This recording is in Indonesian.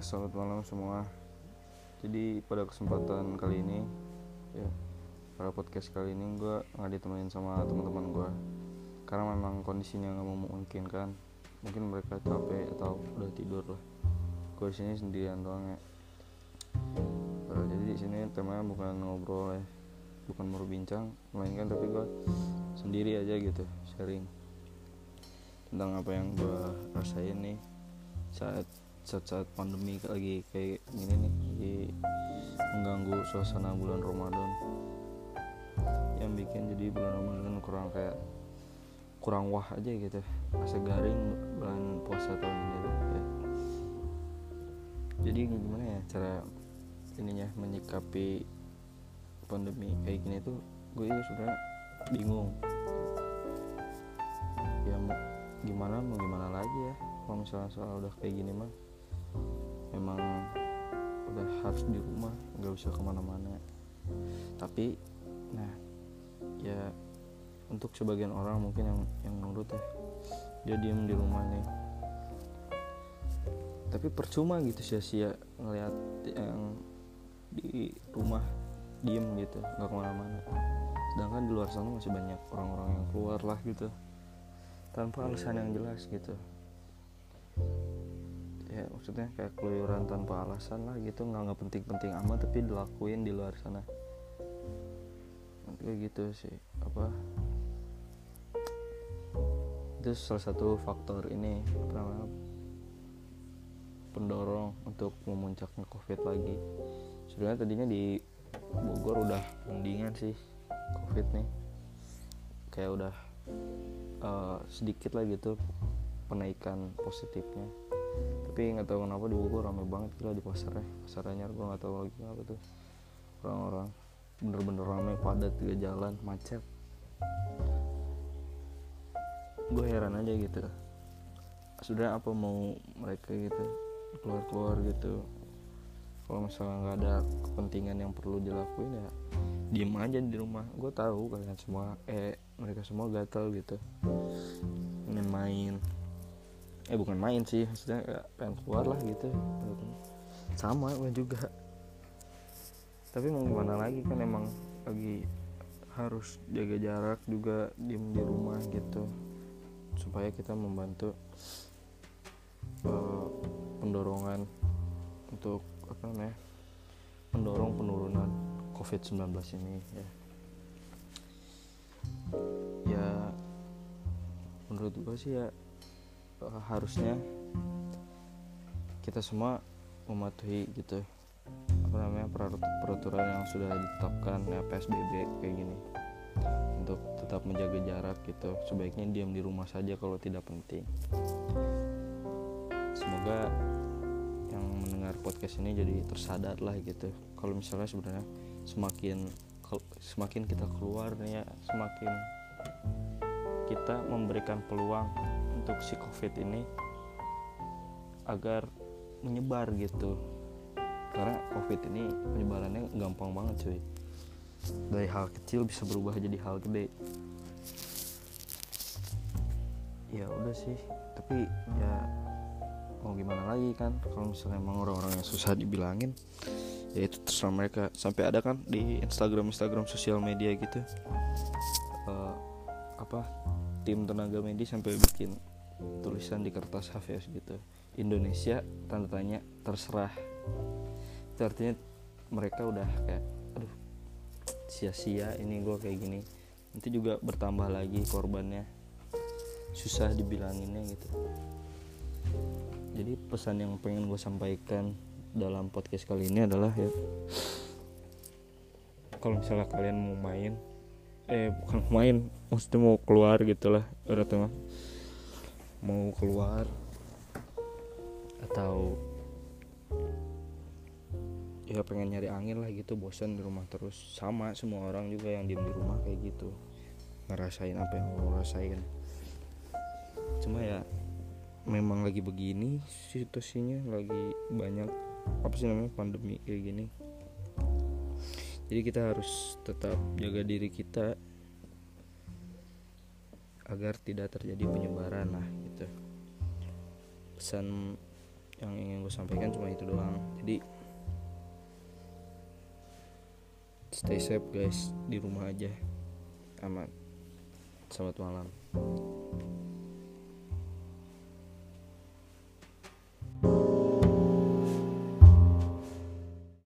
selamat malam semua. Jadi pada kesempatan kali ini, ya pada podcast kali ini gue nggak ditemenin sama teman-teman gue, karena memang kondisinya nggak memungkinkan. Mungkin mereka capek atau udah tidur lah. Gue di sini sendirian doang ya. Eh, jadi di sini temanya bukan ngobrol ya, bukan berbincang, melainkan tapi gue sendiri aja gitu, sharing tentang apa yang gue rasain nih saat saat saat pandemi lagi kayak gini nih lagi mengganggu suasana bulan Ramadan. Yang bikin jadi bulan Ramadan kurang kayak kurang wah aja gitu. Asa garing bulan puasa tahun ini ya. jadi gimana ya cara ininya menyikapi pandemi kayak gini tuh gue sebenarnya bingung. Ya gimana mau gimana lagi ya? Kalau misalnya soal udah kayak gini mah memang udah harus di rumah nggak bisa ke mana-mana. Tapi nah ya untuk sebagian orang mungkin yang yang nurut ya dia diem di rumah nih. Tapi percuma gitu sia-sia ngeliat yang di rumah diem gitu nggak ke mana-mana. Sedangkan di luar sana masih banyak orang-orang yang keluar lah gitu. Tanpa alasan yang jelas gitu ya maksudnya kayak keluyuran tanpa alasan lah gitu nggak nggak penting-penting amat tapi dilakuin di luar sana. Kayak gitu sih apa? Itu salah satu faktor ini apa pendorong untuk memuncaknya covid lagi. Sebenarnya tadinya di Bogor udah mendingan sih covid nih. Kayak udah uh, sedikit lah gitu penaikan positifnya tapi nggak tahu kenapa di Bogor ramai banget gila di pasarnya pasar anyar gue nggak tahu lagi apa tuh. Orang-orang bener-bener ramai padat di jalan macet. Gue heran aja gitu. Sudah apa mau mereka gitu keluar-keluar gitu. Kalau misalnya nggak ada kepentingan yang perlu dilakuin ya diem aja di rumah. Gue tahu kalian semua eh mereka semua gatel gitu eh bukan main sih maksudnya ya, pengen keluar lah gitu. Sama gue juga. Tapi mau gimana lagi kan emang lagi harus jaga jarak juga diem di rumah gitu. Supaya kita membantu uh, pendorongan untuk apa namanya mendorong penurunan COVID-19 ini ya. Ya menurut gue sih ya uh, harusnya kita semua mematuhi gitu apa namanya peraturan yang sudah ditetapkan ya PSBB kayak gini. Untuk tetap menjaga jarak gitu sebaiknya diam di rumah saja kalau tidak penting. Semoga yang mendengar podcast ini jadi tersadar lah gitu. Kalau misalnya sebenarnya semakin semakin kita keluar nih ya semakin kita memberikan peluang untuk si covid ini agar menyebar gitu. Karena covid ini penyebarannya gampang banget cuy. Dari hal kecil bisa berubah jadi hal gede. Ya udah sih tapi ya mau gimana lagi kan? Kalau misalnya emang orang-orang yang susah dibilangin ya itu terserah mereka. Sampai ada kan di Instagram Instagram sosial media gitu uh, apa tim tenaga medis sampai bikin tulisan di kertas HVS gitu. Indonesia tanda tanya terserah. Itu artinya mereka udah kayak aduh sia-sia ini gue kayak gini. Nanti juga bertambah lagi korbannya. Susah dibilanginnya gitu. Jadi pesan yang pengen gue sampaikan dalam podcast kali ini adalah ya kalau misalnya kalian mau main eh bukan main maksudnya mau keluar gitulah udah tuh mau keluar. Atau ya pengen nyari angin lah gitu bosan di rumah terus. Sama semua orang juga yang diem di rumah kayak gitu. Ngerasain apa yang mau rasain. Cuma ya memang lagi begini situasinya lagi banyak apa sih namanya pandemi kayak gini. Jadi kita harus tetap jaga diri kita agar tidak terjadi penyebaran lah gitu. Pesan yang ingin gue sampaikan cuma itu doang. Jadi stay safe guys di rumah aja. Aman. Selamat malam